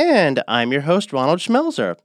And I'm your host, Ronald Schmelzer.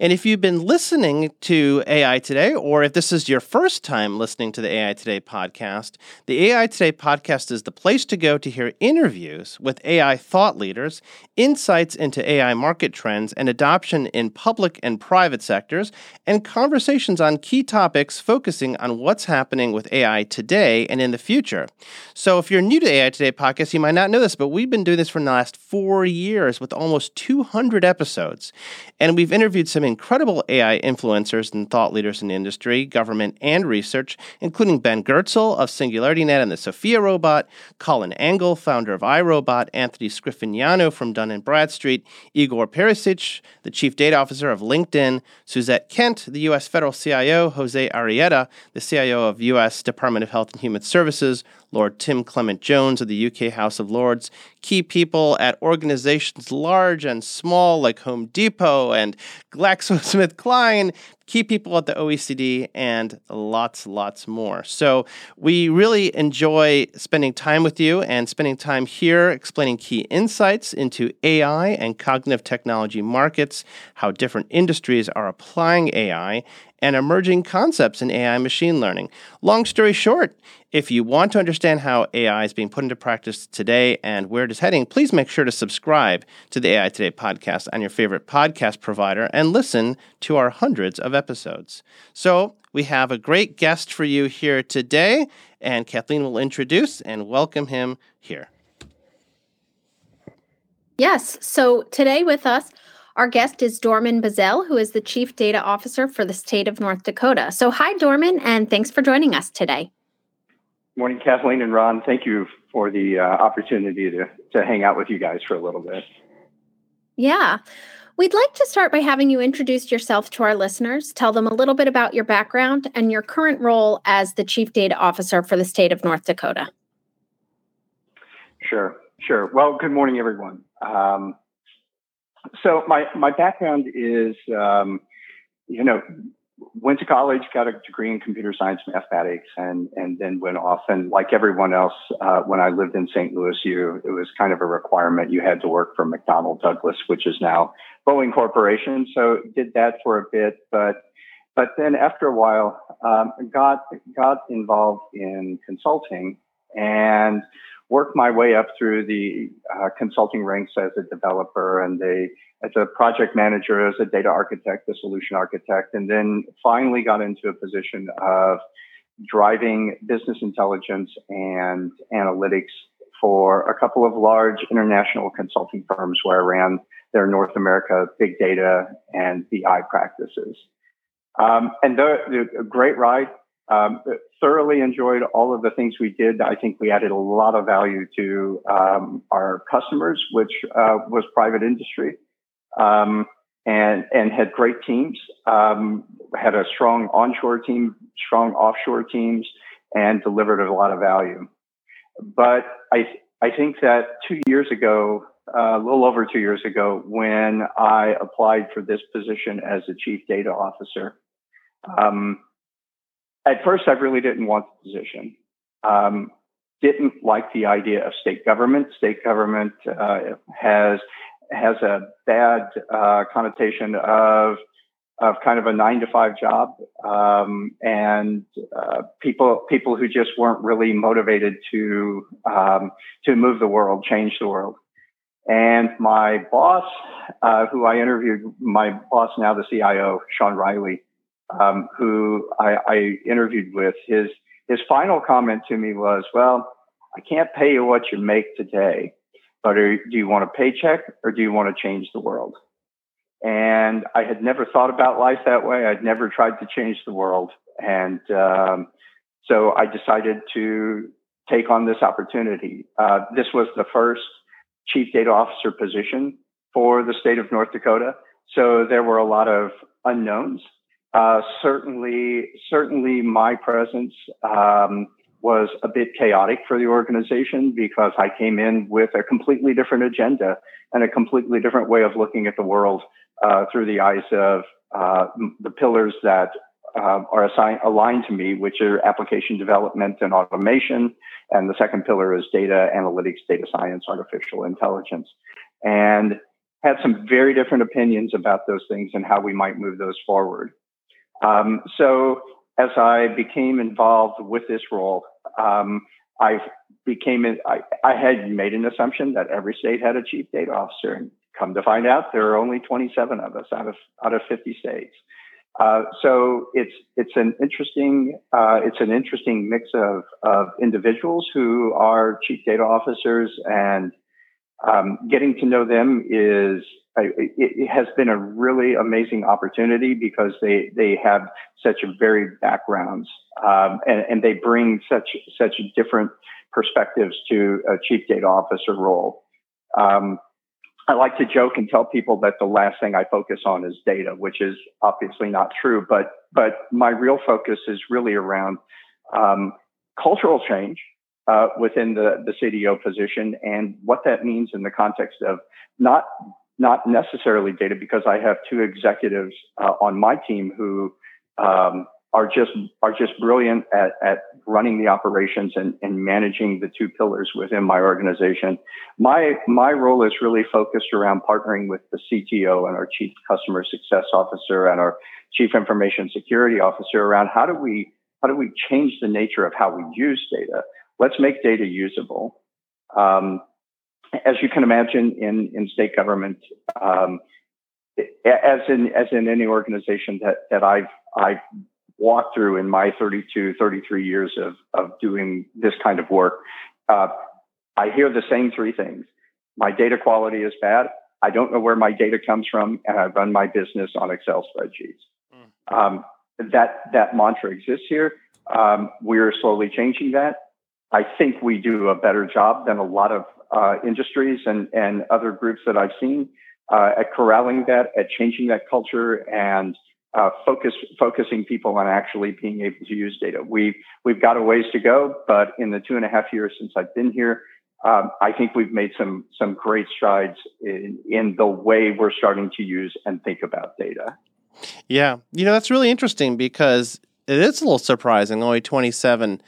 And if you've been listening to AI Today, or if this is your first time listening to the AI Today podcast, the AI Today podcast is the place to go to hear interviews with AI thought leaders, insights into AI market trends and adoption in public and private sectors, and conversations on key topics focusing on what's happening with AI today and in the future. So if you're new to AI Today podcast, you might not know this, but we've been doing this for the last four years with almost 200 episodes. And we've interviewed some incredible AI influencers and thought leaders in the industry, government, and research, including Ben Goertzel of SingularityNet and the Sophia robot, Colin Angle, founder of iRobot, Anthony Scriffignano from Dun & Bradstreet, Igor Perisic, the chief data officer of LinkedIn, Suzette Kent, the U.S. federal CIO, Jose Arrieta, the CIO of U.S. Department of Health and Human Services, Lord Tim Clement Jones of the UK House of Lords, key people at organizations large and small like Home Depot and GlaxoSmithKline, key people at the OECD, and lots, lots more. So we really enjoy spending time with you and spending time here explaining key insights into AI and cognitive technology markets, how different industries are applying AI, and emerging concepts in AI machine learning. Long story short, if you want to understand how AI is being put into practice today and where it is heading, please make sure to subscribe to the AI Today podcast on your favorite podcast provider and listen to our hundreds of episodes. So, we have a great guest for you here today, and Kathleen will introduce and welcome him here. Yes. So, today with us, our guest is Dorman Bazzell, who is the Chief Data Officer for the state of North Dakota. So, hi, Dorman, and thanks for joining us today. Morning, Kathleen and Ron. Thank you for the uh, opportunity to, to hang out with you guys for a little bit. Yeah. We'd like to start by having you introduce yourself to our listeners, tell them a little bit about your background and your current role as the Chief Data Officer for the state of North Dakota. Sure, sure. Well, good morning, everyone. Um, so my my background is, um, you know, went to college, got a degree in computer science, mathematics, and and then went off. And like everyone else, uh, when I lived in St. Louis, you it was kind of a requirement. You had to work for McDonnell Douglas, which is now Boeing Corporation. So did that for a bit, but but then after a while, um, got got involved in consulting and worked my way up through the uh, consulting ranks as a developer and a, as a project manager, as a data architect, a solution architect, and then finally got into a position of driving business intelligence and analytics for a couple of large international consulting firms where I ran their North America big data and BI practices. Um, and the, the, a great ride, um, thoroughly enjoyed all of the things we did. I think we added a lot of value to um, our customers, which uh, was private industry, um, and and had great teams. Um, had a strong onshore team, strong offshore teams, and delivered a lot of value. But I I think that two years ago, uh, a little over two years ago, when I applied for this position as a chief data officer. Um, at first, I really didn't want the position. Um, didn't like the idea of state government. State government uh, has has a bad uh, connotation of of kind of a nine to five job, um, and uh, people people who just weren't really motivated to um, to move the world, change the world. And my boss, uh, who I interviewed, my boss now the CIO, Shawn Riley, um, who I, I interviewed with, his his final comment to me was, "Well, I can't pay you what you make today, but are, do you want a paycheck or do you want to change the world?" And I had never thought about life that way. I'd never tried to change the world, and um, so I decided to take on this opportunity. Uh, this was the first chief data officer position for the state of North Dakota. So there were a lot of unknowns. Uh, certainly, certainly, my presence um, was a bit chaotic for the organization because I came in with a completely different agenda and a completely different way of looking at the world uh, through the eyes of uh, the pillars that uh, are assigned, aligned to me, which are application development and automation. And the second pillar is data analytics, data science, artificial intelligence. And had some very different opinions about those things and how we might move those forward. Um, so as I became involved with this role, um, I became I, I had made an assumption that every state had a chief data officer, and come to find out, there are only 27 of us out of out of 50 states. Uh, so it's it's an interesting uh, it's an interesting mix of of individuals who are chief data officers and um, getting to know them is it, it, has been a really amazing opportunity because they they have such varied backgrounds um, and, and, they bring such such different perspectives to a chief data officer role. Um, I like to joke and tell people that the last thing I focus on is data, which is obviously not true. But but my real focus is really around um, cultural change uh, within the, the CDO position and what that means in the context of not not necessarily data because I have two executives uh, on my team who um, are just are just brilliant at, at running the operations and, and managing the two pillars within my organization. My my role is really focused around partnering with the CTO and our chief customer success officer and our chief information security officer around how do we how do we change the nature of how we use data let's make data usable. Um, as you can imagine, in in state government, um, as in as in any organization that that I've I've walked through in my 32, 33 years of of doing this kind of work, uh, I hear the same three things: my data quality is bad. I don't know where my data comes from, and I run my business on Excel spreadsheets. Mm. Um, that that mantra exists here. Um, we're slowly changing that. I think we do a better job than a lot of uh, industries and, and other groups that I've seen uh, at corralling that, at changing that culture, and uh, focus focusing people on actually being able to use data. We've we've got a ways to go, but in the two and a half years since I've been here, um, I think we've made some some great strides in, in the way we're starting to use and think about data. Yeah, you know that's really interesting because it is a little surprising. Only twenty seven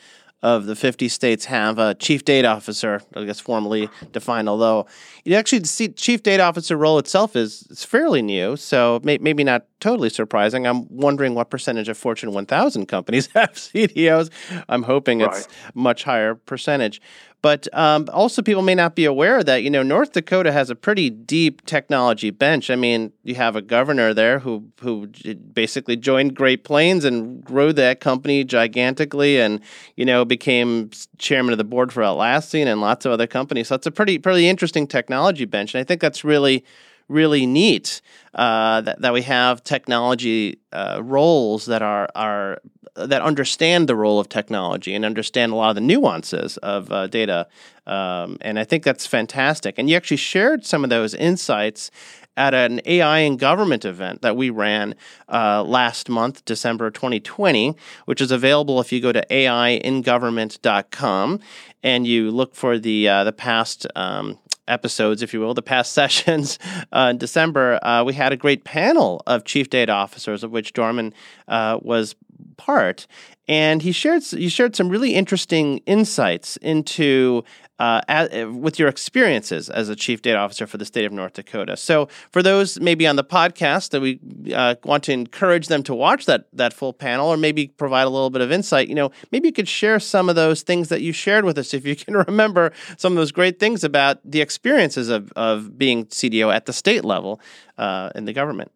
of the 50 states have a chief data officer, I guess formally defined, although you actually the chief data officer role itself is, is fairly new, so may, maybe not totally surprising. I'm wondering what percentage of Fortune 1000 companies have CDOs. I'm hoping right. it's much higher percentage. But um, also, people may not be aware that you know North Dakota has a pretty deep technology bench. I mean, you have a governor there who who basically joined Great Plains and grew that company gigantically, and you know became chairman of the board for Atlassian and lots of other companies. So it's a pretty pretty interesting technology bench, and I think that's really really neat uh, that, that we have technology uh, roles that are are that understand the role of technology and understand a lot of the nuances of uh, data. Um, and I think that's fantastic. And you actually shared some of those insights at an AI and government event that we ran uh, last month, December 2020, which is available if you go to aiingovernment.com and you look for the uh, the past um, episodes, if you will, the past sessions uh, in December, uh, we had a great panel of chief data officers, of which Dorman uh, was part, and he shared he shared some really interesting insights into uh, as, with your experiences as a chief data officer for the state of North Dakota. So, for those maybe on the podcast that we uh, want to encourage them to watch that that full panel, or maybe provide a little bit of insight, you know, maybe you could share some of those things that you shared with us, if you can remember some of those great things about the experiences of of being CDO at the state level uh, in the government.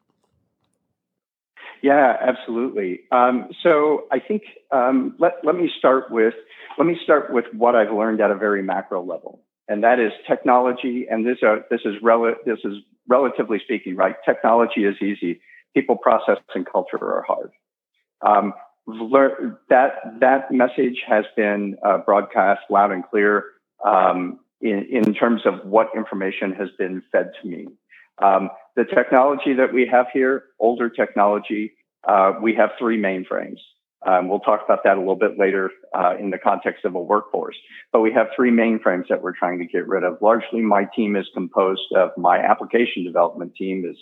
Yeah, absolutely. Um, so I think um, let let me start with let me start with what I've learned at a very macro level, and that is technology. And this uh, this is rel- this is relatively speaking, right? Technology is easy. People, process, and culture are hard. Um, that that message has been uh, broadcast loud and clear um, in in terms of what information has been fed to me. Um, the technology that we have here, older technology, uh, we have three mainframes. Um, we'll talk about that a little bit later uh, in the context of a workforce. But we have three mainframes that we're trying to get rid of. Largely, my team is composed of my application development team is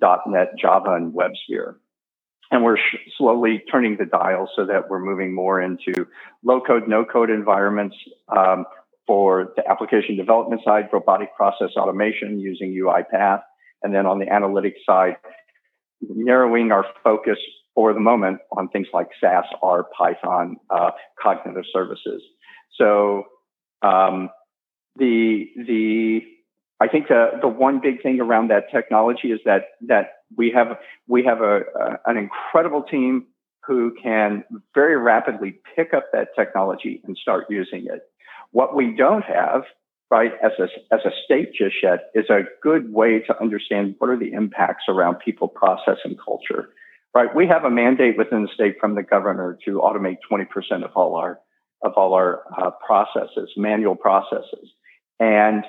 .NET, Java, and WebSphere. And we're sh- slowly turning the dial so that we're moving more into low code, no code environments um, for the application development side, robotic process automation using UiPath. And then on the analytics side, narrowing our focus for the moment on things like SAS, R, Python, uh, cognitive services. So um, the the I think the the one big thing around that technology is that that we have we have a, a an incredible team who can very rapidly pick up that technology and start using it. What we don't have, right, as a, as a state just yet, is a good way to understand what are the impacts around people, process, and culture right? We have a mandate within the state from the governor to automate 20% of all our of all our uh, processes, manual processes, and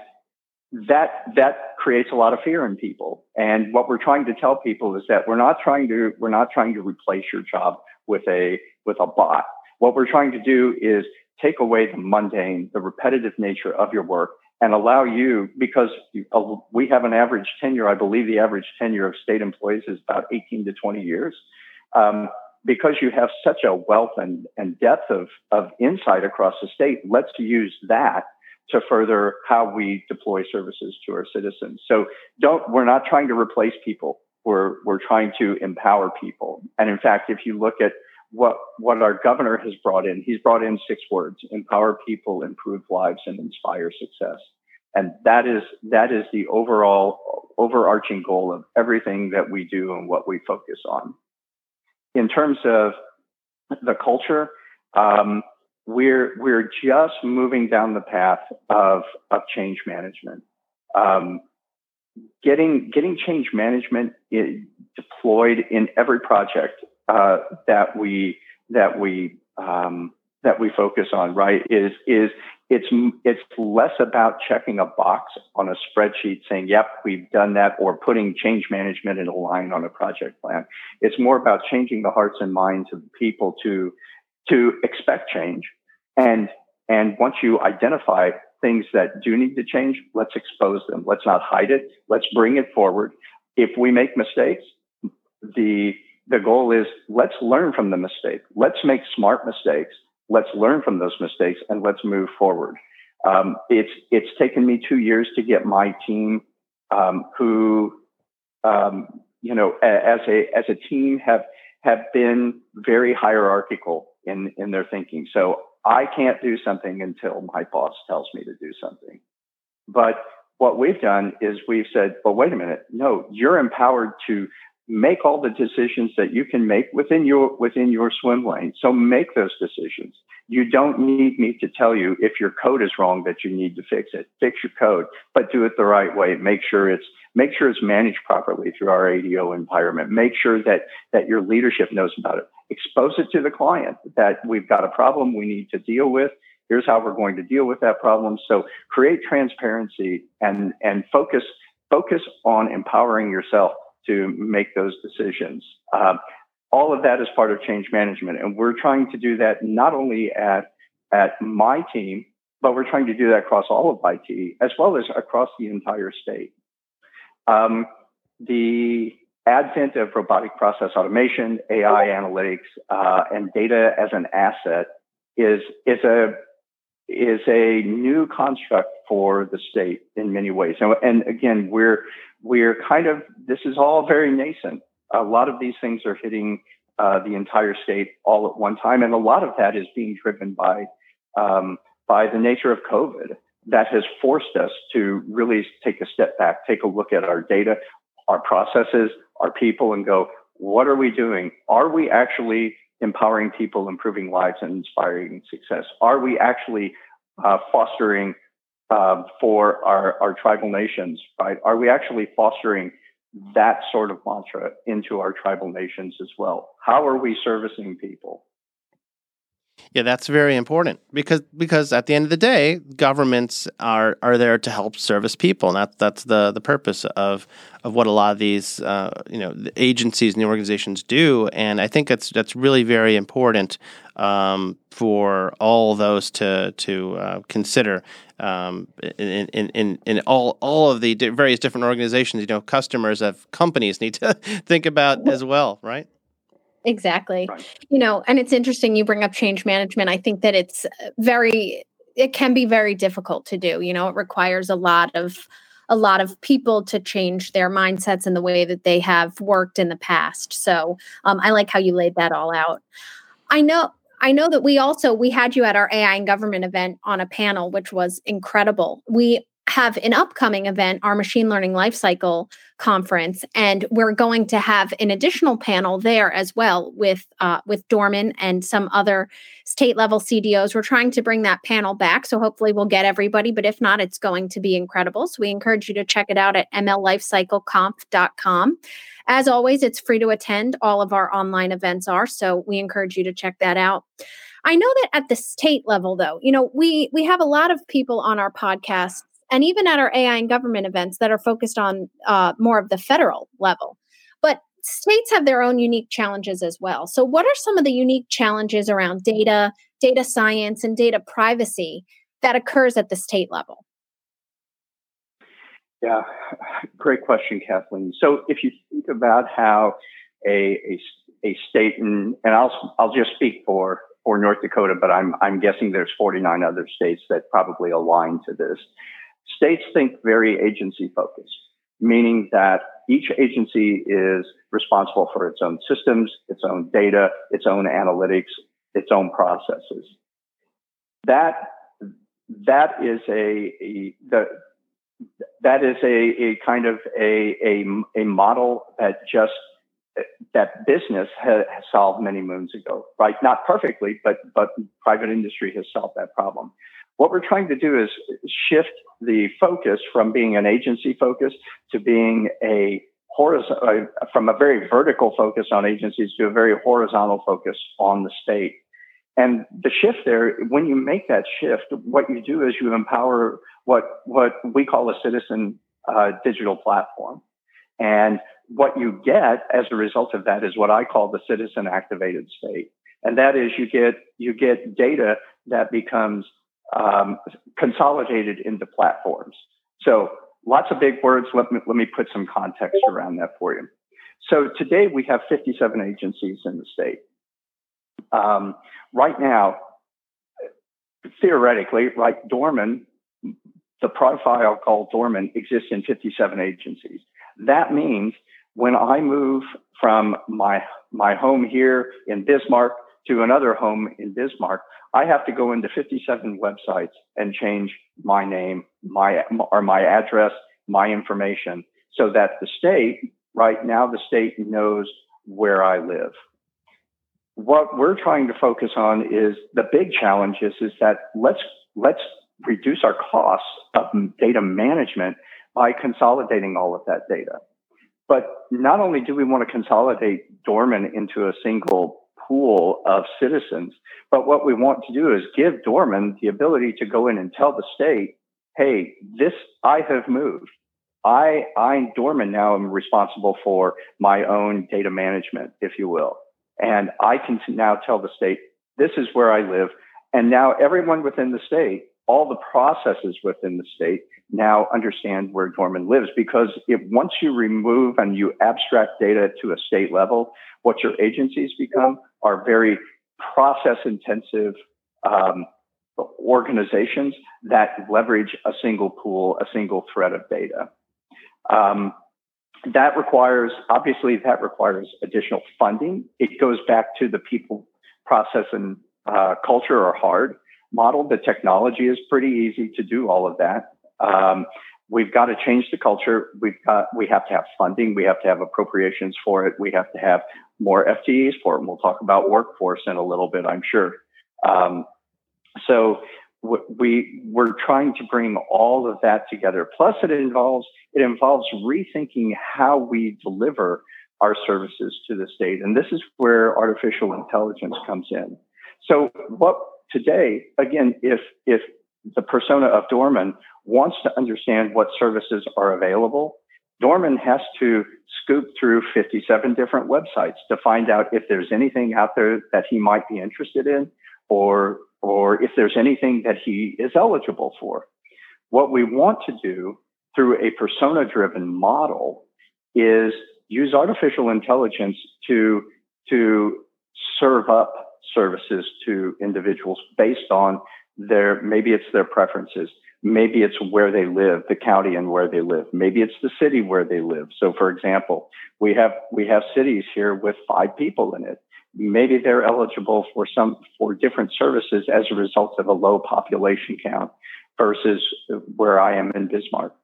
that that creates a lot of fear in people. And what we're trying to tell people is that we're not trying to we're not trying to replace your job with a with a bot. What we're trying to do is take away the mundane, the repetitive nature of your work and allow you, because we have an average tenure, I believe the average tenure of state employees is about 18 to 20 years. Um, because you have such a wealth and, and depth of, of insight across the state, let's use that to further how we deploy services to our citizens. So don't, we're not trying to replace people. We're, we're trying to empower people. And in fact, if you look at what what our governor has brought in. He's brought in six words: empower people, improve lives, and inspire success. And that is that is the overall overarching goal of everything that we do and what we focus on. In terms of the culture, um, we're we're just moving down the path of of change management. Um, getting getting change management deployed in every project uh, that we that we um, that we focus on, right, is is it's it's less about checking a box on a spreadsheet saying, "Yep, we've done that," or putting change management in a line on a project plan. It's more about changing the hearts and minds of people to to expect change, and and once you identify things that do need to change, let's expose them. Let's not hide it. Let's bring it forward. If we make mistakes, the the goal is let's learn from the mistake. Let's make smart mistakes. Let's learn from those mistakes and let's move forward. Um, it's it's taken me two years to get my team, um, who, um, you know, as a as a team have have been very hierarchical in in their thinking. So I can't do something until my boss tells me to do something. But what we've done is we've said, well, wait a minute. No, you're empowered to make all the decisions that you can make within your within your swim lane. So make those decisions. You don't need me to tell you if your code is wrong that you need to fix it. Fix your code but do it the right way. Make sure it's make sure it's managed properly through our ADO environment. Make sure that that your leadership knows about it. Expose it to the client that we've got a problem we need to deal with. Here's how we're going to deal with that problem. So create transparency and and focus focus on empowering yourself to make those decisions. Um, all of that is part of change management, and we're trying to do that not only at at my team, but we're trying to do that across all of IT as well as across the entire state. Um, the advent of robotic process automation, AI analytics, uh, and data as an asset is is a is a new construct for the state in many ways. And, and again, we're we're kind of this is all very nascent. A lot of these things are hitting uh, the entire state all at one time, and a lot of that is being driven by um, by the nature of COVID. That has forced us to really take a step back, take a look at our data, our processes, our people, and go, what are we doing? Are we actually empowering people, improving lives, and inspiring success? Are we actually uh, fostering uh, for our, our tribal nations, right? Are we actually fostering that sort of mantra into our tribal nations as well? How are we servicing people? Yeah, that's very important because because at the end of the day, governments are are there to help service people, and that that's the the purpose of of what a lot of these uh, you know agencies and organizations do. And I think that's that's really very important um, for all those to to uh, consider um, in, in, in, in all all of the various different organizations. You know, customers of companies need to think about as well, right? Exactly. Right. You know, and it's interesting you bring up change management. I think that it's uh, very it can be very difficult to do. You know, it requires a lot of a lot of people to change their mindsets and the way that they have worked in the past. So um, I like how you laid that all out. I know I know that we also we had you at our AI and government event on a panel, which was incredible. We have an upcoming event, our machine learning lifecycle conference, and we're going to have an additional panel there as well with uh, with Dorman and some other state level CDOs. We're trying to bring that panel back, so hopefully we'll get everybody. But if not, it's going to be incredible. So we encourage you to check it out at mllifecycleconf.com. As always, it's free to attend. All of our online events are, so we encourage you to check that out. I know that at the state level, though, you know, we we have a lot of people on our podcast and even at our AI and government events that are focused on uh, more of the federal level. But states have their own unique challenges as well. So, what are some of the unique challenges around data, data science, and data privacy that occurs at the state level? Yeah, great question, Kathleen. So, if you think about how a, a, a state, and, and I'll, I'll just speak for, for North Dakota, but I'm, I'm guessing there's 49 other states that probably align to this. States think very agency focused, meaning that each agency is responsible for its own systems, its own data, its own analytics, its own processes. That that is a, a the, that is a, a kind of a, a, a model that just that business has solved many moons ago, right? Not perfectly, but but private industry has solved that problem. What we're trying to do is shift the focus from being an agency focus to being a horizontal, from a very vertical focus on agencies to a very horizontal focus on the state. And the shift there, when you make that shift, what you do is you empower what what we call a citizen uh, digital platform. And what you get as a result of that is what I call the citizen activated state. And that is you get you get data that becomes um, consolidated into platforms. So lots of big words. Let me, let me put some context around that for you. So today we have 57 agencies in the state. Um, right now, theoretically, right, Dorman, the profile called Dorman exists in 57 agencies. That means when I move from my my home here in Bismarck to another home in Bismarck, I have to go into 57 websites and change my name, my or my address, my information, so that the state, right now, the state knows where I live. What we're trying to focus on is the big challenge is, is that let's let's reduce our costs of data management by consolidating all of that data. But not only do we want to consolidate Dorman into a single pool of citizens. But what we want to do is give Dorman the ability to go in and tell the state, hey, this, I have moved. I, I, Dorman now am responsible for my own data management, if you will. And I can now tell the state, this is where I live. And now everyone within the state, all the processes within the state now understand where Dorman lives because if once you remove and you abstract data to a state level, what your agencies become are very process intensive um, organizations that leverage a single pool, a single thread of data. Um, that requires, obviously, that requires additional funding. It goes back to the people, process, and uh, culture are hard model. The technology is pretty easy to do all of that. Um, we've got to change the culture. We've got, we have to have funding. We have to have appropriations for it. We have to have more FTEs for it. And we'll talk about workforce in a little bit, I'm sure. Um, so we we're trying to bring all of that together. Plus, it involves it involves rethinking how we deliver our services to the state, and this is where artificial intelligence comes in. so what today, again, if if the persona of Dorman wants to understand what services are available, Dorman has to scoop through 57 different websites to find out if there's anything out there that he might be interested in or or if there's anything that he is eligible for. What we want to do through a persona driven model is use artificial intelligence to to serve up services to individuals based on their maybe it's their preferences. Maybe it's where they live the county and where they live. Maybe it's the city where they live. So for example we have we have cities here with five people in it. Maybe they're eligible for some for different services as a result of a low population count versus where i am in bismarck.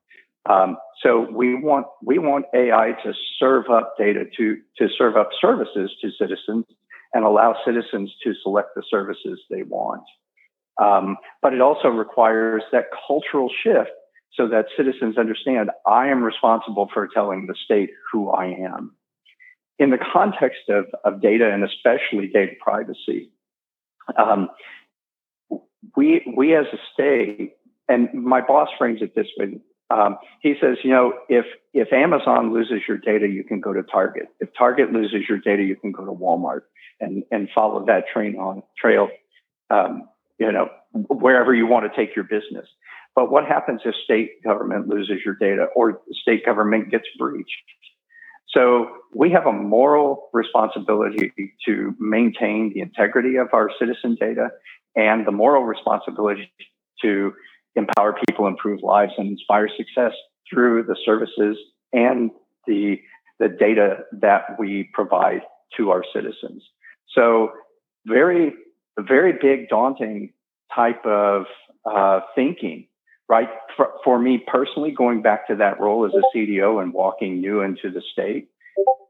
Um, so we want we want AI to serve up data to to serve up services to citizens and allow citizens to select the services they want. Um, but it also requires that cultural shift so that citizens understand I am responsible for telling the state who I am. In the context of, of data and especially data privacy, um, we we as a state, and my boss frames it this way. Um, he says, you know, if if Amazon loses your data, you can go to Target. If Target loses your data, you can go to Walmart and and follow that train on trail. Um, you know, wherever you want to take your business. But what happens if state government loses your data or state government gets breached? So we have a moral responsibility to maintain the integrity of our citizen data and the moral responsibility to empower people, improve lives, and inspire success through the services and the, the data that we provide to our citizens. So very, very big, daunting type of uh, thinking, right? For, for me personally, going back to that role as a CDO and walking new into the state,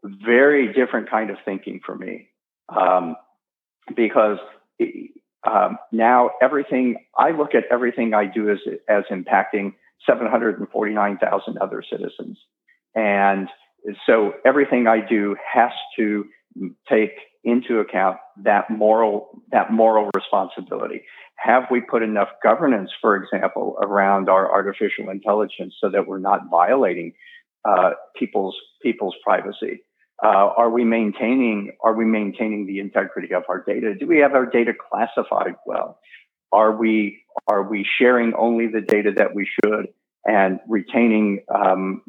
very different kind of thinking for me. Um, because um, now everything I look at everything I do as as impacting 749,000 other citizens, and so everything I do has to take into account that moral that moral responsibility. Have we put enough governance, for example, around our artificial intelligence so that we're not violating uh, people's people's privacy? Uh, are we maintaining are we maintaining the integrity of our data? Do we have our data classified well? Are we are we sharing only the data that we should and retaining um,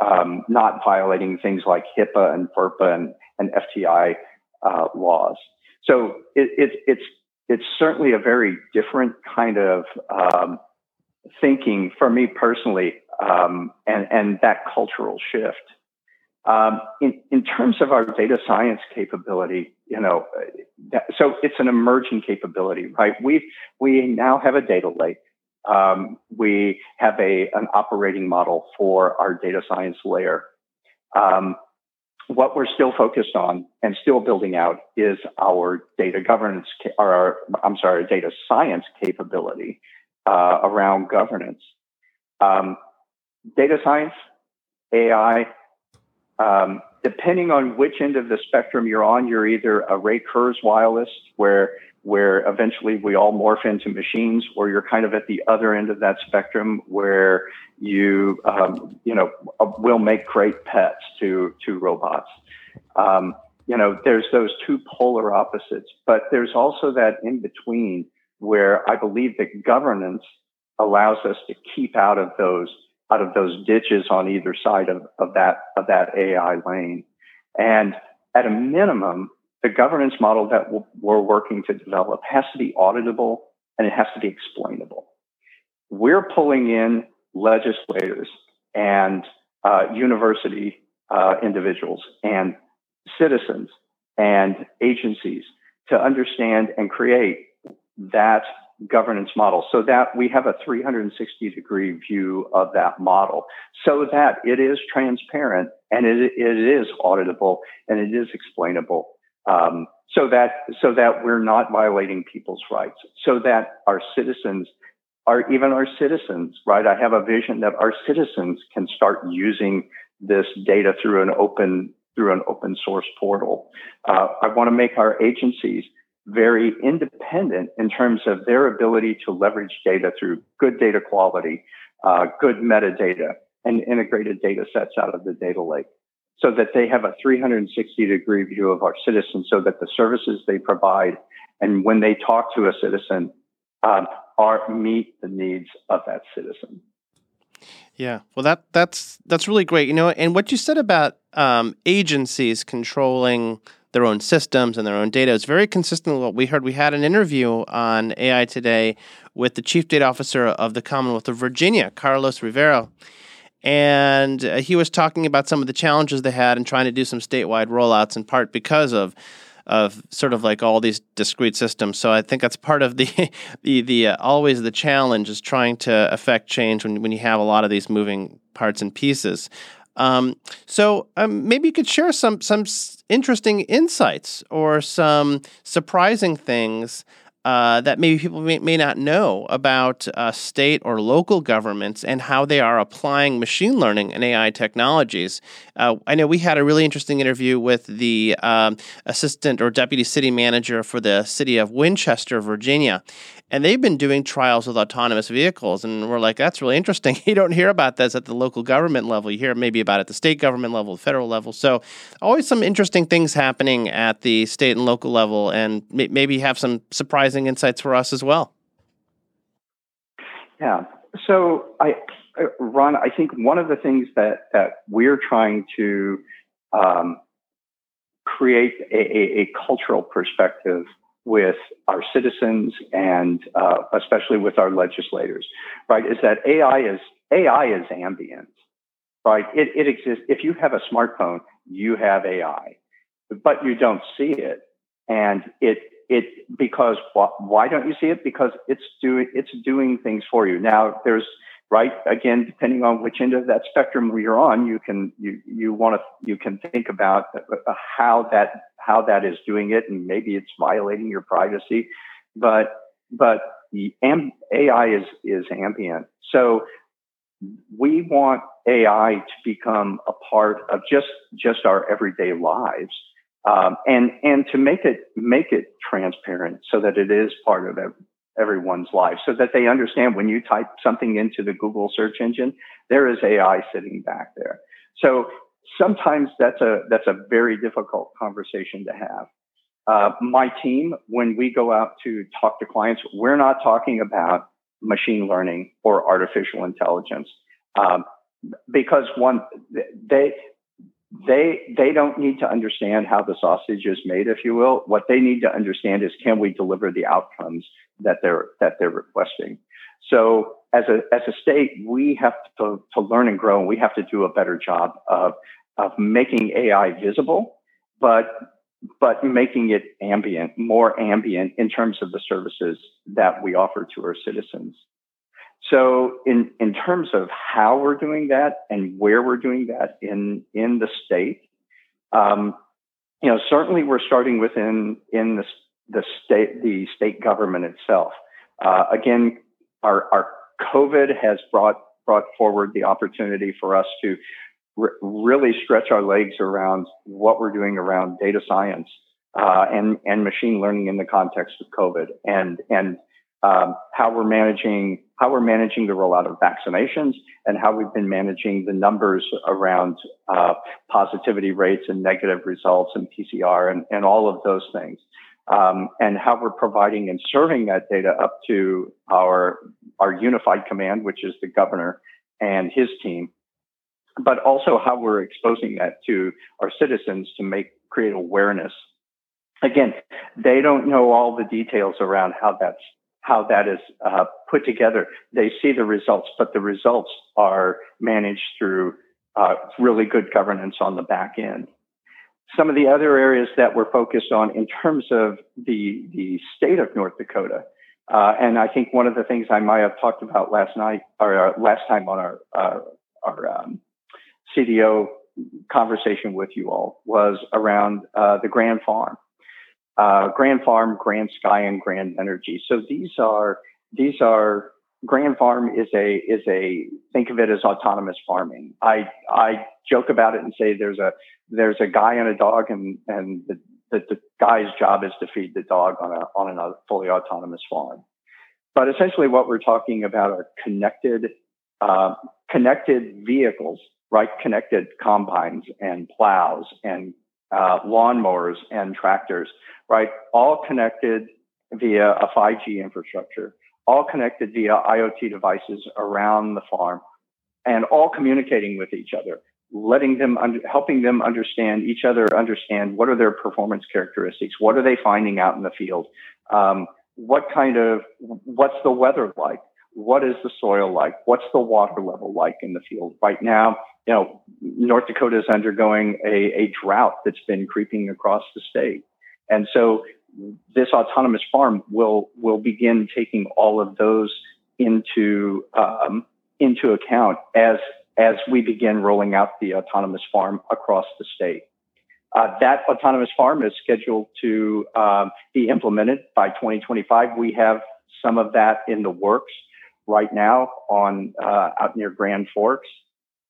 um, not violating things like HIPAA and FERPA and, and FTI uh, laws? So it, it, it's it's certainly a very different kind of um, thinking for me personally, um, and and that cultural shift. Um, in, in terms of our data science capability, you know, that, so it's an emerging capability, right? We we now have a data lake. Um, we have a an operating model for our data science layer. Um, what we're still focused on and still building out is our data governance, or our, I'm sorry, data science capability uh, around governance. Um, data science, AI, um, depending on which end of the spectrum you're on, you're either a Ray Kurzweilist, where where eventually we all morph into machines, or you're kind of at the other end of that spectrum where you um, you know will make great pets to to robots. Um, you know, there's those two polar opposites, but there's also that in between where I believe that governance allows us to keep out of those out of those ditches on either side of, of that of that AI lane. And at a minimum, the governance model that we're working to develop has to be auditable and it has to be explainable. We're pulling in legislators and uh, university uh, individuals and citizens and agencies to understand and create that governance model so that we have a 360 degree view of that model so that it is transparent and it, it is auditable and it is explainable um, so that so that we're not violating people's rights so that our citizens are even our citizens right? I have a vision that our citizens can start using this data through an open through an open source portal. Uh, i want to make our agencies very independent in terms of their ability to leverage data through good data quality, uh, good metadata, and integrated data sets out of the data lake so that they have a 360 degree view of our citizens so that the services they provide and when they talk to a citizen um, are meet the needs of that citizen. Yeah, well, that that's that's really great. You know, and what you said about um, agencies controlling their own systems and their own data is very consistent with what we heard. We had an interview on AI today with the chief data officer of the Commonwealth of Virginia, Carlos Rivero, and uh, he was talking about some of the challenges they had in trying to do some statewide rollouts, in part because of of sort of like all these discrete systems. So I think that's part of the the the uh, always the challenge is trying to affect change when when you have a lot of these moving parts and pieces. Um, so um, maybe you could share some some interesting insights or some surprising things uh, that maybe people may, may not know about uh, state or local governments and how they are applying machine learning and AI technologies. Uh, I know we had a really interesting interview with the um, assistant or deputy city manager for the city of Winchester, Virginia, and they've been doing trials with autonomous vehicles and we're like that's really interesting. You don't hear about this at the local government level. You hear maybe about it at the state government level the federal level. So always some interesting things happening at the state and local level and maybe have some insights for us as well yeah so i ron i think one of the things that that we're trying to um, create a, a, a cultural perspective with our citizens and uh, especially with our legislators, right? Is that AI is AI is ambient, right? It, it exists. If you have a smartphone, you have AI, but you don't see it, and it it because why don't you see it? Because it's doing it's doing things for you. Now there's right again depending on which end of that spectrum you're on you can you you want to you can think about uh, how that how that is doing it and maybe it's violating your privacy but but ai is is ambient so we want ai to become a part of just just our everyday lives um, and and to make it make it transparent so that it is part of everyone's life so that they understand when you type something into the Google search engine, there is AI sitting back there. So sometimes that's a that's a very difficult conversation to have. Uh, my team, when we go out to talk to clients, we're not talking about machine learning or artificial intelligence um, because one they they they don't need to understand how the sausage is made, if you will. What they need to understand is can we deliver the outcomes that they're that they're requesting. So as a as a state, we have to, to learn and grow, and we have to do a better job of of making AI visible, but but making it ambient, more ambient in terms of the services that we offer to our citizens. So in, in terms of how we're doing that and where we're doing that in, in the state, um, you know, certainly we're starting within in the, the state, the state government itself. Uh, again, our, our COVID has brought, brought forward the opportunity for us to re- really stretch our legs around what we're doing around data science, uh, and, and machine learning in the context of COVID and, and, um, how we're managing how we're managing the rollout of vaccinations and how we've been managing the numbers around uh, positivity rates and negative results and PCR and, and all of those things. Um, and how we're providing and serving that data up to our our unified command, which is the governor and his team, but also how we're exposing that to our citizens to make create awareness. Again, they don't know all the details around how that's how that is uh, put together. They see the results, but the results are managed through uh, really good governance on the back end. Some of the other areas that we're focused on in terms of the the state of North Dakota, uh, and I think one of the things I might have talked about last night or uh, last time on our uh, our um, CDO conversation with you all was around uh, the Grand Farm uh, Grand Farm, Grand Sky, and Grand Energy. So these are these are Grand Farm is a is a think of it as autonomous farming. I I joke about it and say there's a there's a guy and a dog and and the that the guy's job is to feed the dog on a on a fully autonomous farm. But essentially, what we're talking about are connected uh, connected vehicles, right? Connected combines and plows and uh, lawnmowers and tractors, right? All connected via a 5G infrastructure, all connected via IoT devices around the farm, and all communicating with each other letting them helping them understand each other understand what are their performance characteristics what are they finding out in the field um, what kind of what's the weather like what is the soil like what's the water level like in the field right now you know north dakota is undergoing a, a drought that's been creeping across the state and so this autonomous farm will will begin taking all of those into um, into account as as we begin rolling out the autonomous farm across the state. Uh, that autonomous farm is scheduled to um, be implemented by 2025. We have some of that in the works right now on uh, out near Grand Forks.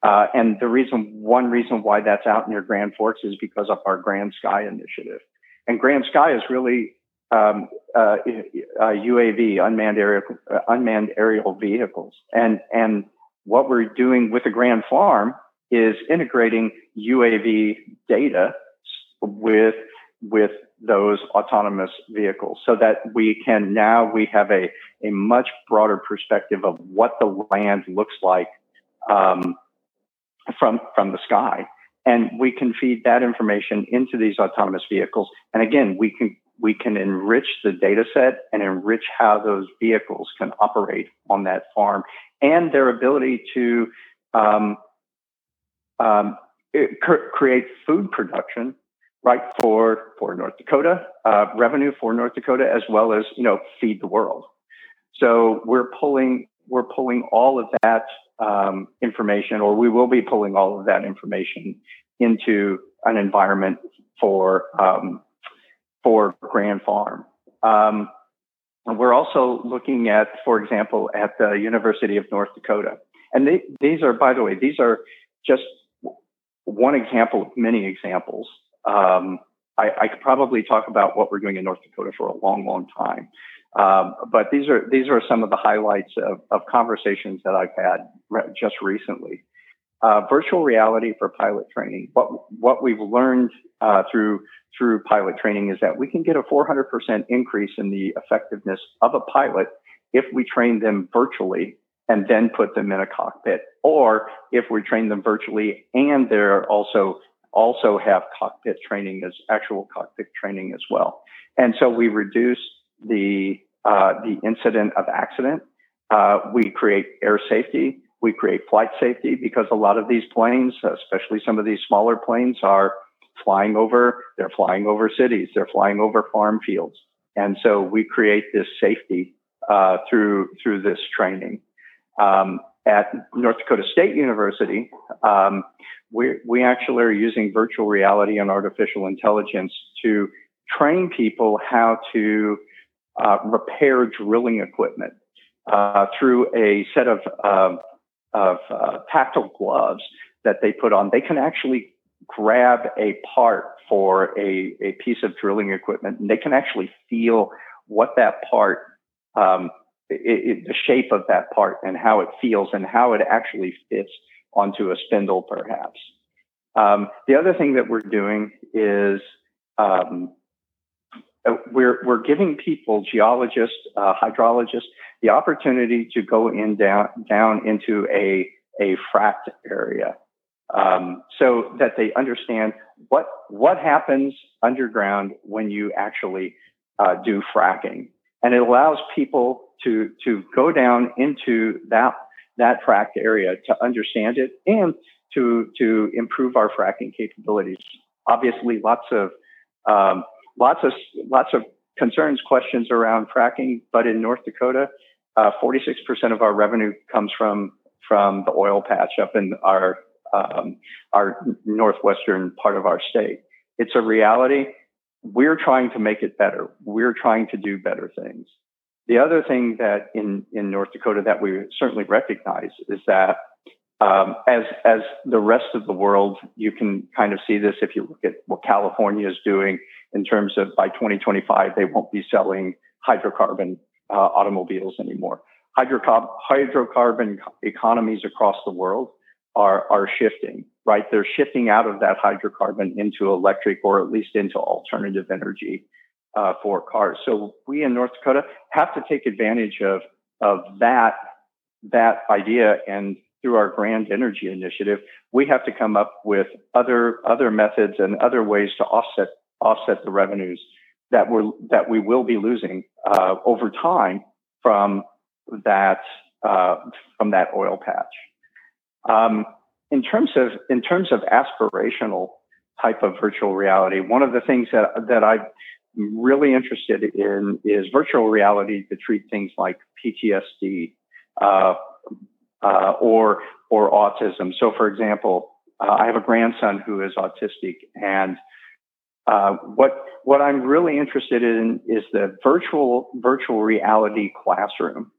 Uh, and the reason, one reason why that's out near Grand Forks is because of our Grand Sky initiative. And Grand Sky is really um, UAV, uh, unmanned aerial, uh, unmanned aerial vehicles, and and what we're doing with the Grand Farm is integrating UAV data with with those autonomous vehicles so that we can now we have a, a much broader perspective of what the land looks like um, from from the sky. And we can feed that information into these autonomous vehicles. And again we can we can enrich the data set and enrich how those vehicles can operate on that farm and their ability to um, um, create food production right for for North Dakota uh, revenue for North Dakota as well as you know feed the world. So we're pulling we're pulling all of that um, information, or we will be pulling all of that information into an environment for um, for Grand Farm. Um, we're also looking at, for example, at the University of North Dakota. And they, these are, by the way, these are just one example of many examples. Um, I, I, could probably talk about what we're doing in North Dakota for a long, long time. Um, but these are these are some of the highlights of, of conversations that I've had re- just recently. Uh, virtual reality for pilot training. What what we've learned uh, through through pilot training is that we can get a 400% increase in the effectiveness of a pilot if we train them virtually and then put them in a cockpit, or if we train them virtually and they're also also have cockpit training as actual cockpit training as well. And so we reduce the uh, the incident of accident. Uh, we create air safety. We create flight safety because a lot of these planes, especially some of these smaller planes, are flying over, they're flying over cities, they're flying over farm fields. And so we create this safety uh, through through this training. Um, at North Dakota State University, um, we, we actually are using virtual reality and artificial intelligence to train people how to uh, repair drilling equipment uh, through a set of, um, of uh, tactile gloves that they put on. They can actually grab a part for a, a piece of drilling equipment and they can actually feel what that part, um, it, it, the shape of that part and how it feels and how it actually fits onto a spindle, perhaps. Um, the other thing that we're doing is um, uh, we're, we're giving people, geologists, uh, hydrologists, the opportunity to go in down, down into a, a fracked area um, so that they understand what what happens underground when you actually uh, do fracking, and it allows people to to go down into that that fracked area to understand it and to to improve our fracking capabilities. Obviously, lots of um, lots of lots of concerns, questions around fracking, but in North Dakota, uh, 46% of our revenue comes from from the oil patch up in our um, our northwestern part of our state. It's a reality. We're trying to make it better. We're trying to do better things. The other thing that in, in North Dakota that we certainly recognize is that um, as as the rest of the world, you can kind of see this if you look at what California is doing in terms of by 2025 they won't be selling hydrocarbon uh, automobiles anymore. Hydrocarb- hydrocarbon economies across the world are are shifting, right? They're shifting out of that hydrocarbon into electric or at least into alternative energy uh, for cars. So we in North Dakota have to take advantage of of that that idea and through our grand energy initiative we have to come up with other other methods and other ways to offset offset the revenues that we're that we will be losing uh, over time from that uh, from that oil patch um, in terms of in terms of aspirational type of virtual reality one of the things that that I'm really interested in is virtual reality to treat things like PTSD uh, uh, or or autism. So, for example, uh, I have a grandson who is autistic, and uh, what what I'm really interested in is the virtual virtual reality classroom.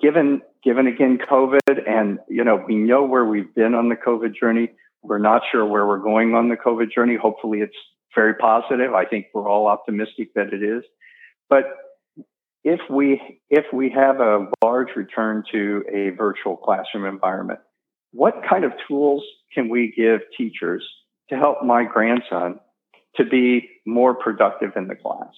Given given again COVID, and you know we know where we've been on the COVID journey. We're not sure where we're going on the COVID journey. Hopefully, it's very positive. I think we're all optimistic that it is. But if we if we have a large return to a virtual classroom environment, what kind of tools can we give teachers to help my grandson to be more productive in the class?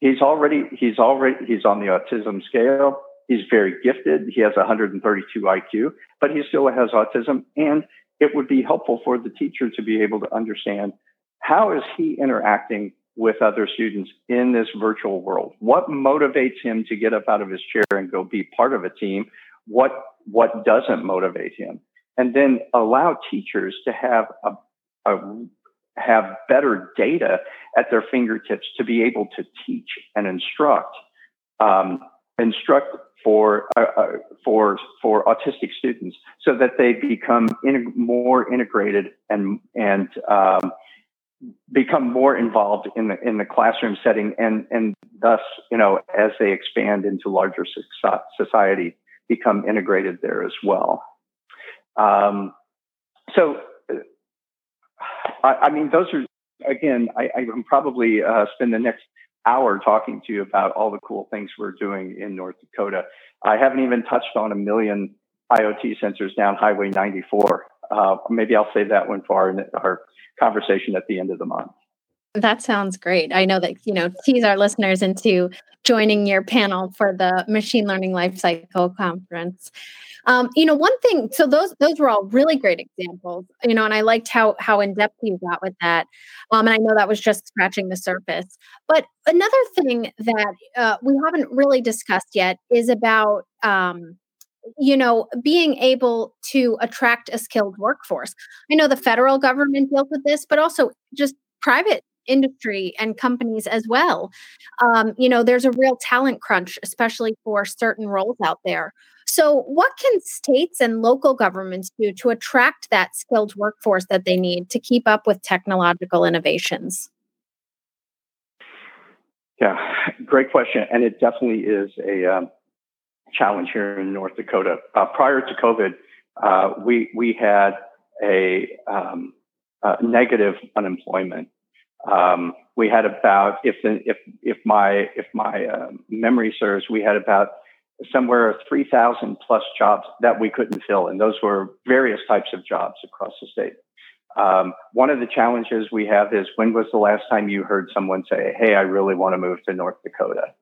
He's already he's already he's on the autism scale. He's very gifted. He has 132 IQ, but he still has autism and it would be helpful for the teacher to be able to understand how is he interacting with other students in this virtual world? What motivates him to get up out of his chair and go be part of a team? What what doesn't motivate him? And then allow teachers to have a, a have better data at their fingertips to be able to teach and instruct um, instruct for uh, uh, for for autistic students so that they become in, more integrated and and um, become more involved in the in the classroom setting and and thus you know as they expand into larger society become integrated there as well. Um, so I, I, mean those are again I, I can probably uh, spend the next hour talking to you about all the cool things we're doing in North Dakota I haven't even touched on a million IoT sensors down Highway 94 uh, maybe I'll save that one for our, our conversation at the end of the month. That sounds great. I know that, you know, tease our listeners into joining your panel for the Machine Learning Lifecycle Conference. Um, you know, one thing, so those those were all really great examples, you know, and I liked how how in depth you got with that. Um, and I know that was just scratching the surface. But another thing that uh, we haven't really discussed yet is about um, you know, being able to attract a skilled workforce. I know the federal government deals with this, but also just private industry and companies as well. Um, you know, there's a real talent crunch, especially for certain roles out there. So, what can states and local governments do to attract that skilled workforce that they need to keep up with technological innovations? Yeah, great question. And it definitely is a, um, challenge here in North Dakota. Uh, prior to COVID, uh, we we had a, um, a negative unemployment. Um, we had about if the, if if my if my uh, memory serves, we had about somewhere 3,000 plus jobs that we couldn't fill, and those were various types of jobs across the state. Um, one of the challenges we have is when was the last time you heard someone say, "Hey, I really want to move to North Dakota"?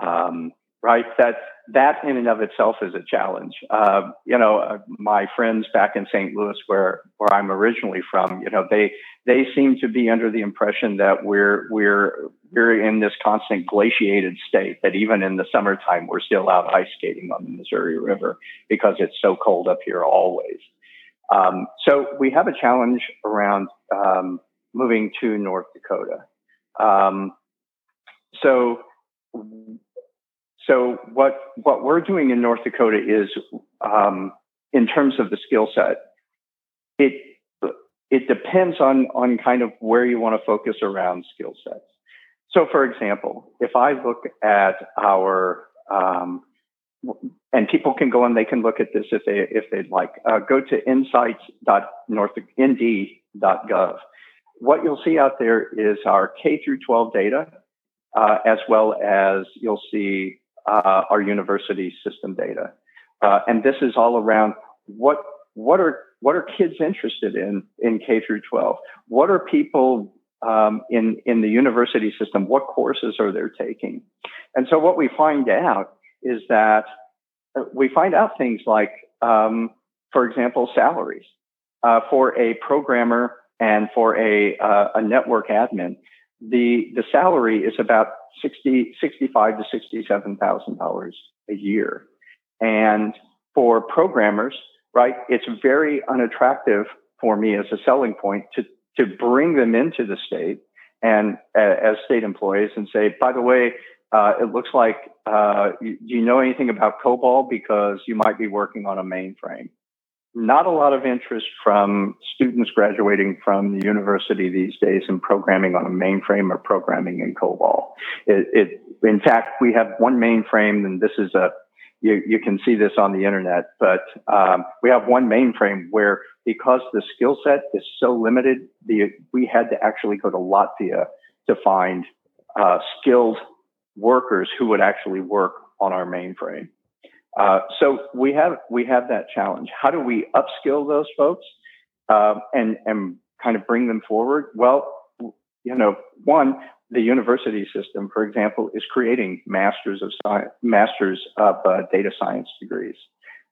Um, right? That that in and of itself is a challenge. Uh, you know, uh, my friends back in St. Louis, where where I'm originally from, you know, they they seem to be under the impression that we're we're we're in this constant glaciated state. That even in the summertime, we're still out ice skating on the Missouri River because it's so cold up here always. Um, so we have a challenge around um, moving to North Dakota. Um, so so what what we're doing in North Dakota is, um, in terms of the skill set, it it depends on on kind of where you want to focus around skill sets. So, for example, if I look at our um, and people can go and they can look at this if they if they'd like. Uh, go to insights.nd.gov. what you'll see out there is our K through 12 data, uh, as well as you'll see uh, our university system data. Uh, and this is all around what what are what are kids interested in in K through 12? What are people um, in in the university system? What courses are they taking? And so what we find out is that uh, we find out things like, um, for example, salaries uh, for a programmer and for a uh, a network admin. The the salary is about 60, 65 to sixty seven thousand dollars a year, and for programmers, right, it's very unattractive for me as a selling point to to bring them into the state and uh, as state employees and say, by the way, uh, it looks like uh, you, do you know anything about COBOL because you might be working on a mainframe. Not a lot of interest from students graduating from the university these days in programming on a mainframe or programming in COBOL. It, it, in fact, we have one mainframe, and this is a you, you can see this on the internet, but um, we have one mainframe where because the skill set is so limited, the, we had to actually go to Latvia to find uh, skilled workers who would actually work on our mainframe. Uh, so we have we have that challenge. How do we upskill those folks uh, and and kind of bring them forward? Well, you know, one the university system, for example, is creating masters of science, masters of uh, data science degrees.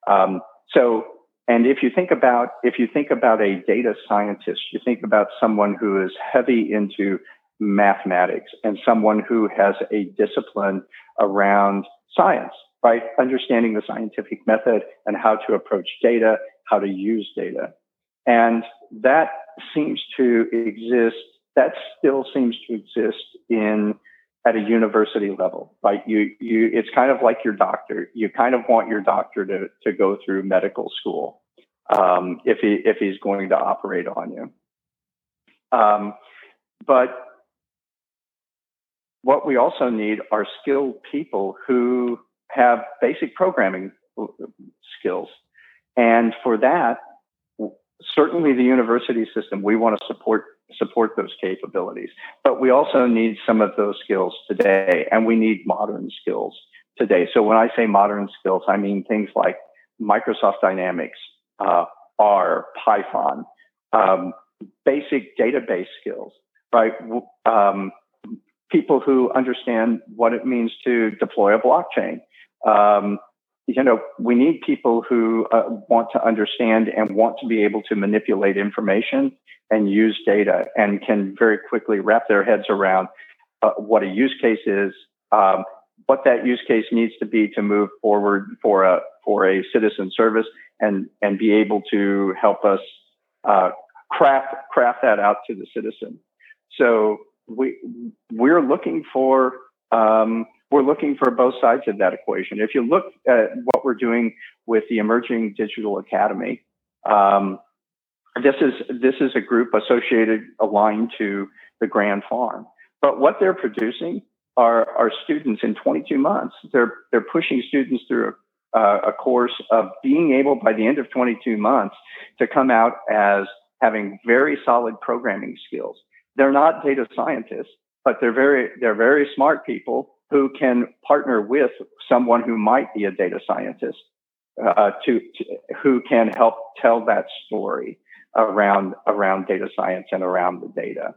Um, so, and if you think about if you think about a data scientist, you think about someone who is heavy into mathematics and someone who has a discipline around science, right? Understanding the scientific method and how to approach data, how to use data. And that seems to exist that still seems to exist in at a university level, right? You, you, it's kind of like your doctor. You kind of want your doctor to, to go through medical school um, if he if he's going to operate on you. Um, but what we also need are skilled people who have basic programming skills, and for that, certainly the university system we want to support support those capabilities. But we also need some of those skills today, and we need modern skills today. So when I say modern skills, I mean things like Microsoft Dynamics, uh, R, Python, um, basic database skills, right? Um, people who understand what it means to deploy a blockchain. Um, you know, we need people who uh, want to understand and want to be able to manipulate information and use data and can very quickly wrap their heads around uh, what a use case is, um, what that use case needs to be to move forward for a for a citizen service, and and be able to help us uh, craft craft that out to the citizen. So we we're looking for um, we're looking for both sides of that equation. If you look at what we're doing with the Emerging Digital Academy, um, this is this is a group associated aligned to the Grand Farm. But what they're producing are are students in 22 months. They're they're pushing students through a, a course of being able by the end of 22 months to come out as having very solid programming skills. They're not data scientists, but they're very they're very smart people who can partner with someone who might be a data scientist uh, to, to, who can help tell that story around around data science and around the data.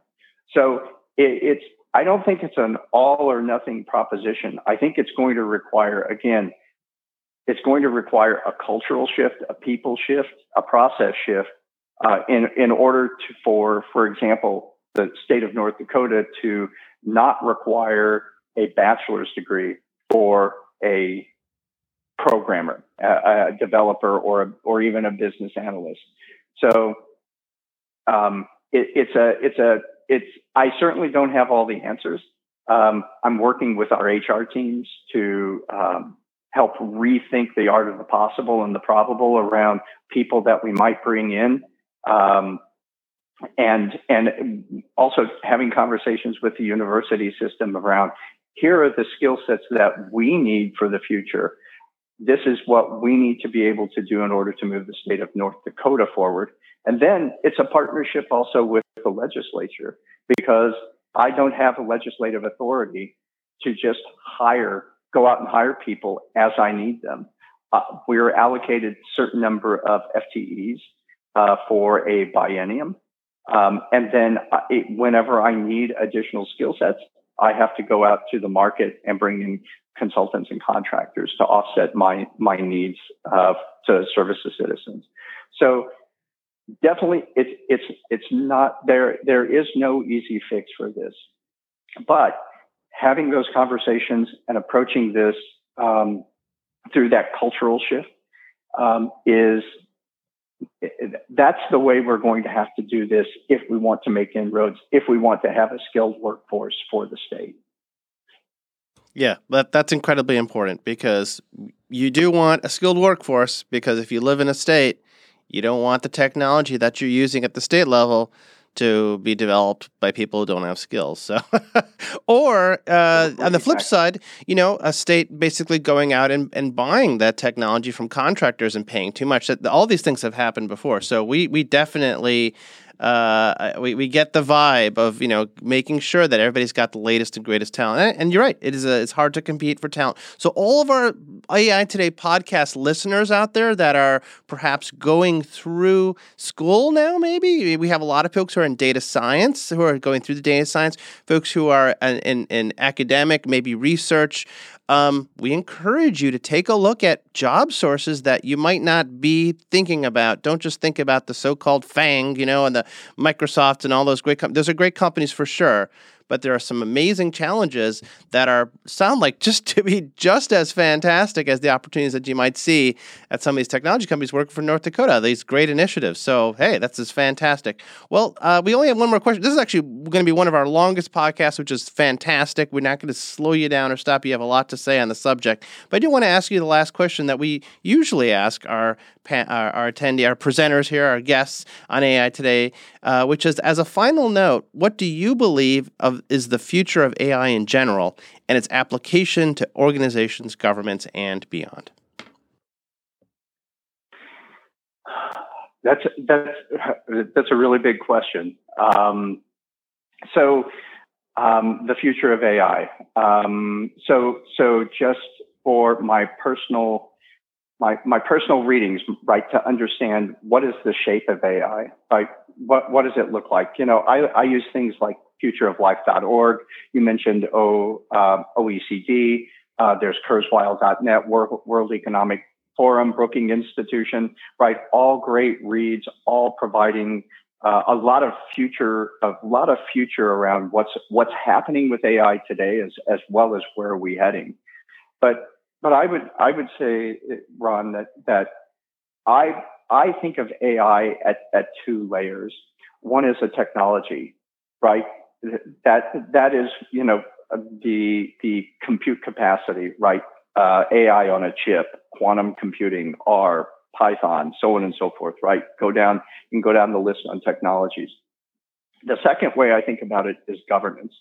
So it, it's I don't think it's an all or nothing proposition. I think it's going to require again, it's going to require a cultural shift, a people shift, a process shift uh, in in order to for for example the state of North Dakota to not require a bachelor's degree for a programmer, a, a developer, or or even a business analyst. So um, it, it's a it's a it's I certainly don't have all the answers. Um, I'm working with our HR teams to um, help rethink the art of the possible and the probable around people that we might bring in. Um, and and also having conversations with the university system around here are the skill sets that we need for the future. This is what we need to be able to do in order to move the state of North Dakota forward. And then it's a partnership also with the legislature because I don't have a legislative authority to just hire, go out and hire people as I need them. Uh, we're allocated certain number of FTEs uh, for a biennium. Um, and then uh, it, whenever I need additional skill sets, I have to go out to the market and bring in consultants and contractors to offset my my needs uh, to service the citizens. So definitely, it's it's it's not there. There is no easy fix for this, but having those conversations and approaching this um, through that cultural shift um, is that's the way we're going to have to do this if we want to make inroads, if we want to have a skilled workforce for the state. Yeah, that that's incredibly important because you do want a skilled workforce because if you live in a state, you don't want the technology that you're using at the state level to be developed by people who don't have skills. So, or uh, on the flip side, you know, a state basically going out and, and buying that technology from contractors and paying too much. That all these things have happened before. So we we definitely uh, we, we get the vibe of you know making sure that everybody's got the latest and greatest talent. And, and you're right, it is a, it's hard to compete for talent. So all of our AI Today podcast listeners out there that are perhaps going through school now, maybe we have a lot of folks who are in data science who are going through the data science, folks who are in, in, in academic, maybe research um, we encourage you to take a look at job sources that you might not be thinking about. Don't just think about the so-called FANG, you know, and the Microsoft and all those great. companies. those are great companies for sure but there are some amazing challenges that are sound like just to be just as fantastic as the opportunities that you might see at some of these technology companies working for North Dakota. These great initiatives. So hey, that's just fantastic. Well, uh, we only have one more question. This is actually going to be one of our longest podcasts, which is fantastic. We're not going to slow you down or stop you. Have a lot to say on the subject, but I do want to ask you the last question that we usually ask our our, our attendee, our presenters here, our guests on AI today, uh, which is as a final note, what do you believe of is the future of AI in general and its application to organizations, governments, and beyond? That's that's that's a really big question. Um, so, um, the future of AI. Um, so, so just for my personal my my personal readings, right, to understand what is the shape of AI? What what does it look like? You know, I, I use things like futureoflife.org. You mentioned o, uh, OECD. Uh, there's Kurzweil.net, World, World Economic Forum, Brookings Institution, right? All great reads, all providing uh, a lot of future, a lot of future around what's what's happening with AI today, as as well as where are we heading. But but I would I would say, Ron, that that I I think of AI at, at two layers. One is a technology, right? That that is you know the the compute capacity, right? Uh, AI on a chip, quantum computing, R, Python, so on and so forth, right? Go down, can go down the list on technologies. The second way I think about it is governance.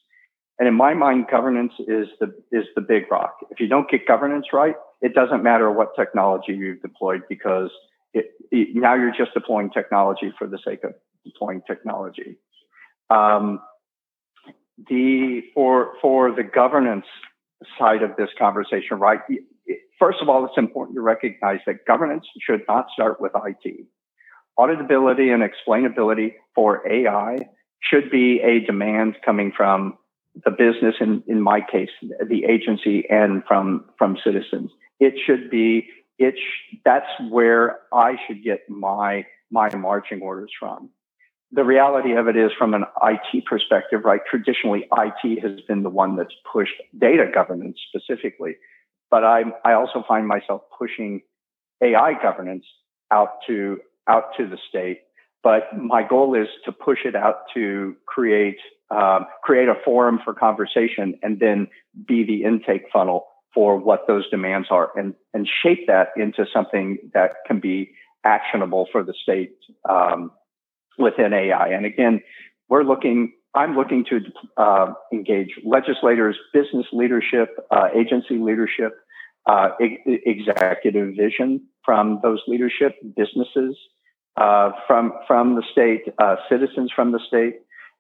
And in my mind, governance is the is the big rock. If you don't get governance right, it doesn't matter what technology you've deployed because it, it, now you're just deploying technology for the sake of deploying technology. Um, the for for the governance side of this conversation, right? First of all, it's important to recognize that governance should not start with IT. Auditability and explainability for AI should be a demand coming from the business, in, in my case, the agency, and from from citizens. It should be that's where I should get my my marching orders from. The reality of it is, from an IT perspective, right? Traditionally, IT has been the one that's pushed data governance specifically, but I I also find myself pushing AI governance out to out to the state. But my goal is to push it out to create um, create a forum for conversation, and then be the intake funnel for what those demands are, and and shape that into something that can be actionable for the state um, within AI. And again, we're looking. I'm looking to uh, engage legislators, business leadership, uh, agency leadership, uh, e- executive vision from those leadership businesses uh, from from the state, uh, citizens from the state,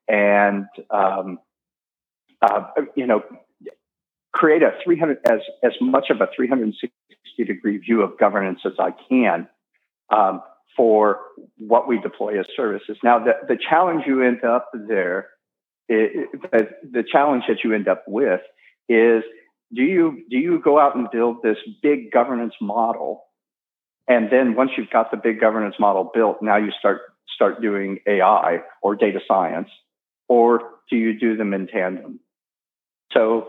and um, uh, you know create a 300 as as much of a 360 degree view of governance as I can um, for what we deploy as services. Now, the, the challenge you end up there, it, it, the challenge that you end up with is do you do you go out and build this big governance model and then once you've got the big governance model built now you start start doing ai or data science or do you do them in tandem so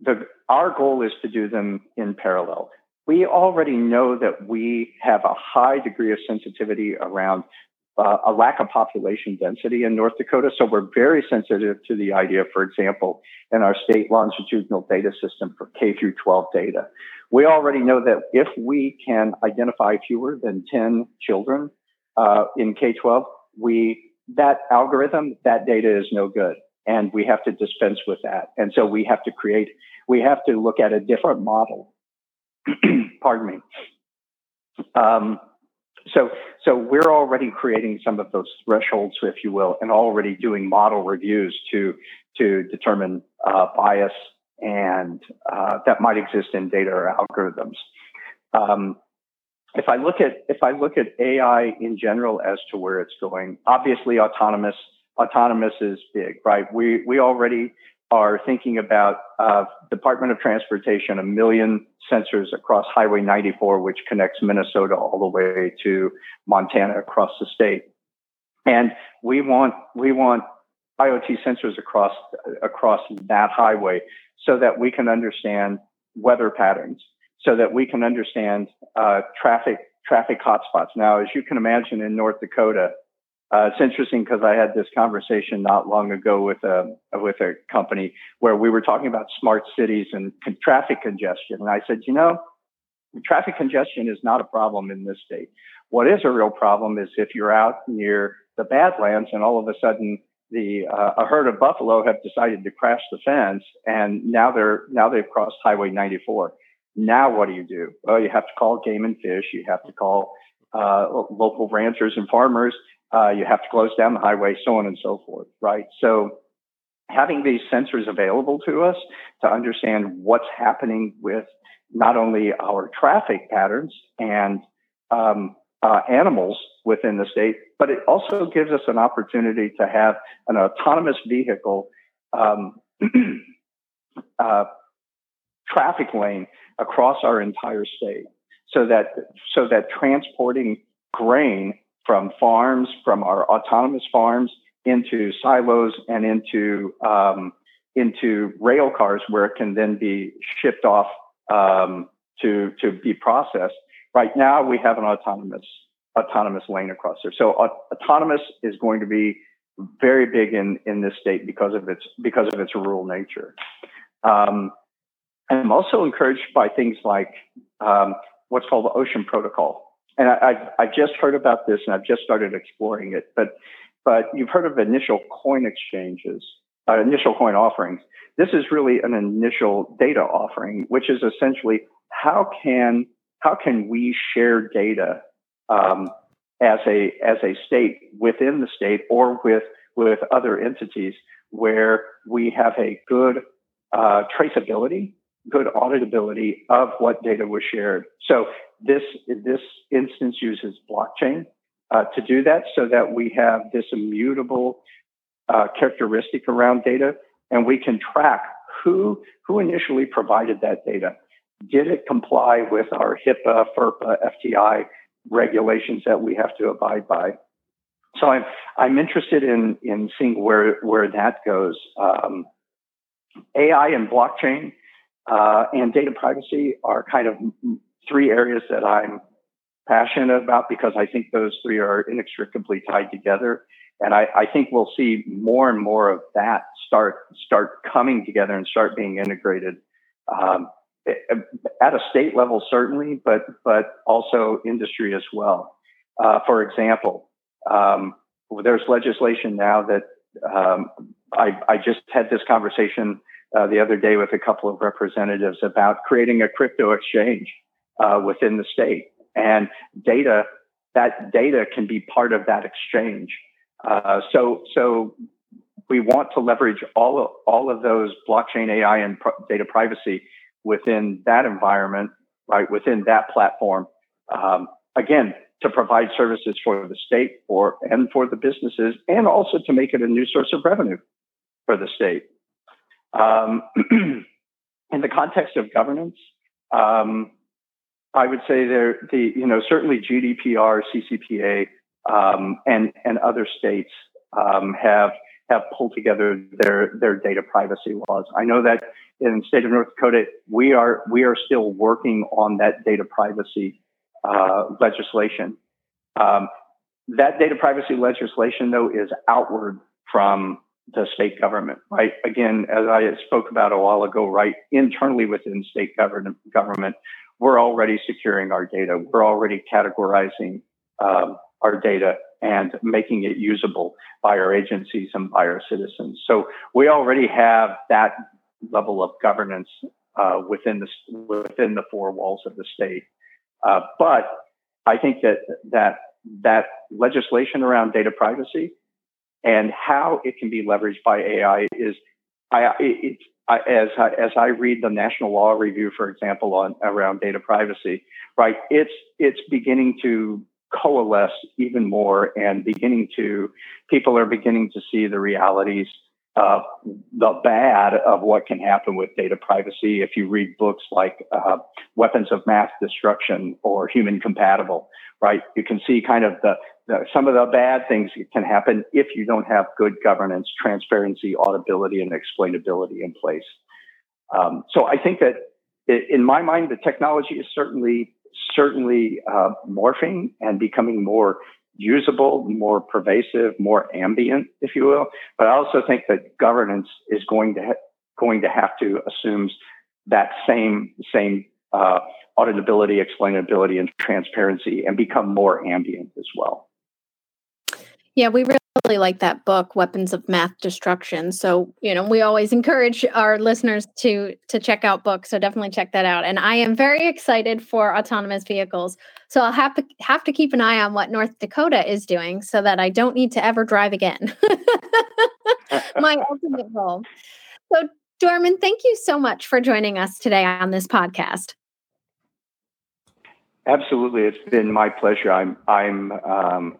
the our goal is to do them in parallel we already know that we have a high degree of sensitivity around uh, a lack of population density in North Dakota. So we're very sensitive to the idea, for example, in our state longitudinal data system for K through 12 data. We already know that if we can identify fewer than 10 children uh, in K 12, we that algorithm, that data is no good. And we have to dispense with that. And so we have to create, we have to look at a different model. Pardon me. Um, so, so we're already creating some of those thresholds, if you will, and already doing model reviews to to determine uh, bias and uh, that might exist in data or algorithms. Um, if I look at if I look at AI in general as to where it's going, obviously autonomous autonomous is big, right? We we already are thinking about uh, Department of Transportation, a million sensors across Highway 94, which connects Minnesota all the way to Montana across the state. And we want we want IoT sensors across across that highway so that we can understand weather patterns, so that we can understand uh, traffic traffic hotspots. Now, as you can imagine, in North Dakota, uh, it's interesting because I had this conversation not long ago with a with a company where we were talking about smart cities and con- traffic congestion, and I said, you know, traffic congestion is not a problem in this state. What is a real problem is if you're out near the Badlands and all of a sudden the uh, a herd of buffalo have decided to crash the fence, and now they're now they've crossed Highway 94. Now what do you do? Well, you have to call Game and Fish. You have to call uh, local ranchers and farmers uh, you have to close down the highway, so on and so forth, right? So having these sensors available to us to understand what's happening with not only our traffic patterns and um, uh, animals within the state, but it also gives us an opportunity to have an autonomous vehicle um, uh, traffic lane across our entire state, so that so that transporting grain from farms, from our autonomous farms into silos and into um, into rail cars where it can then be shipped off um, to to be processed. Right now, we have an autonomous autonomous lane across there. So uh, autonomous is going to be very big in in this state because of its because of its rural nature. Um, I'm also encouraged by things like um, what's called the Ocean Protocol and I, have just heard about this and I've just started exploring it, but but you've heard of initial coin exchanges, uh, initial coin offerings. This is really an initial data offering, which is essentially how can how can we share data um, as a as a state within the state or with with other entities where we have a good uh, traceability good auditability of what data was shared. So this this instance uses blockchain uh, to do that, so that we have this immutable uh, characteristic around data, and we can track who who initially provided that data. Did it comply with our HIPAA, FERPA, FTI regulations that we have to abide by? So I'm I'm interested in in seeing where where that goes. Um, AI and blockchain uh, and data privacy are kind of three areas that I'm passionate about because I think those three are inextricably tied together. And I, I, think we'll see more and more of that start start coming together and start being integrated um, at a state level, certainly, but but also industry as well. Uh, for example, um, there's legislation now that um, I, I just had this conversation uh, the other day with a couple of representatives about creating a crypto exchange uh, within the state. And data, that data can be part of that exchange. Uh, so, so we want to leverage all of, all of those blockchain AI and data privacy within that environment, right? Within that platform. Um, again, to provide services for the state for and for the businesses, and also to make it a new source of revenue for the state. Um, in the context of governance, um, I would say there the you know certainly GDPR, CCPA, um, and and other states um, have have pulled together their their data privacy laws. I know that in the state of North Dakota, we are we are still working on that data privacy uh, legislation. Um, that data privacy legislation, though, is outward from the state government, right? Again, as I spoke about a while ago, right, internally within state government, government, we're already securing our data. We're already categorizing um, our data and making it usable by our agencies and by our citizens. So we already have that level of governance uh, within the within the four walls of the state. Uh, but I think that that that legislation around data privacy and how it can be leveraged by AI is, I, it, I, as I, as I read the National Law Review, for example, on around data privacy, right? It's it's beginning to coalesce even more and beginning to people are beginning to see the realities uh, the bad of what can happen with data privacy if you read books like uh, Weapons of Math Destruction or Human Compatible, right? You can see kind of the, some of the bad things can happen if you don't have good governance, transparency, auditability, and explainability in place. Um, so I think that in my mind, the technology is certainly certainly uh, morphing and becoming more usable, more pervasive, more ambient, if you will. But I also think that governance is going to ha- going to have to assume that same same uh, auditability, explainability, and transparency, and become more ambient as well. Yeah, we really like that book, Weapons of Math Destruction. So, you know, we always encourage our listeners to to check out books. So definitely check that out. And I am very excited for autonomous vehicles. So I'll have to have to keep an eye on what North Dakota is doing so that I don't need to ever drive again. My ultimate goal. So Dorman, thank you so much for joining us today on this podcast. Absolutely, it's been my pleasure. I'm I'm um,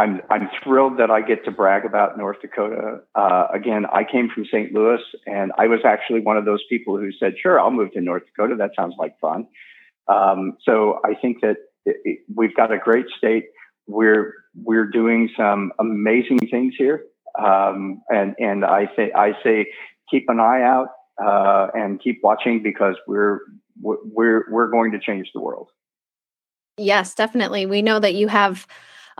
I'm I'm thrilled that I get to brag about North Dakota. Uh, again, I came from St. Louis, and I was actually one of those people who said, "Sure, I'll move to North Dakota. That sounds like fun." Um, so I think that it, it, we've got a great state. We're we're doing some amazing things here, um, and and I say I say keep an eye out uh, and keep watching because we're we're we're going to change the world. Yes, definitely. We know that you have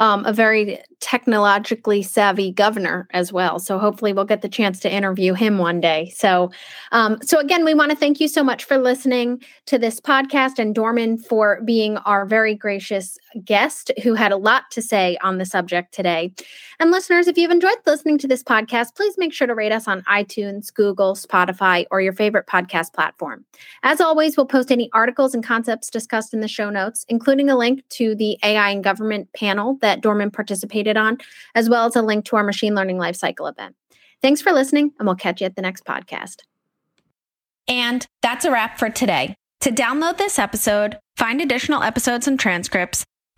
um, a very technologically savvy governor as well. So hopefully we'll get the chance to interview him one day. So, um, so again, we want to thank you so much for listening to this podcast and Dorman for being our very gracious guest who had a lot to say on the subject today. And listeners, if you've enjoyed listening to this podcast, please make sure to rate us on iTunes, Google, Spotify, or your favorite podcast platform. As always, we'll post any articles and concepts discussed in the show notes, including a link to the AI and government panel that Dorman participated on, as well as a link to our machine learning lifecycle event. Thanks for listening, and we'll catch you at the next podcast. And that's a wrap for today. To download this episode, find additional episodes and transcripts,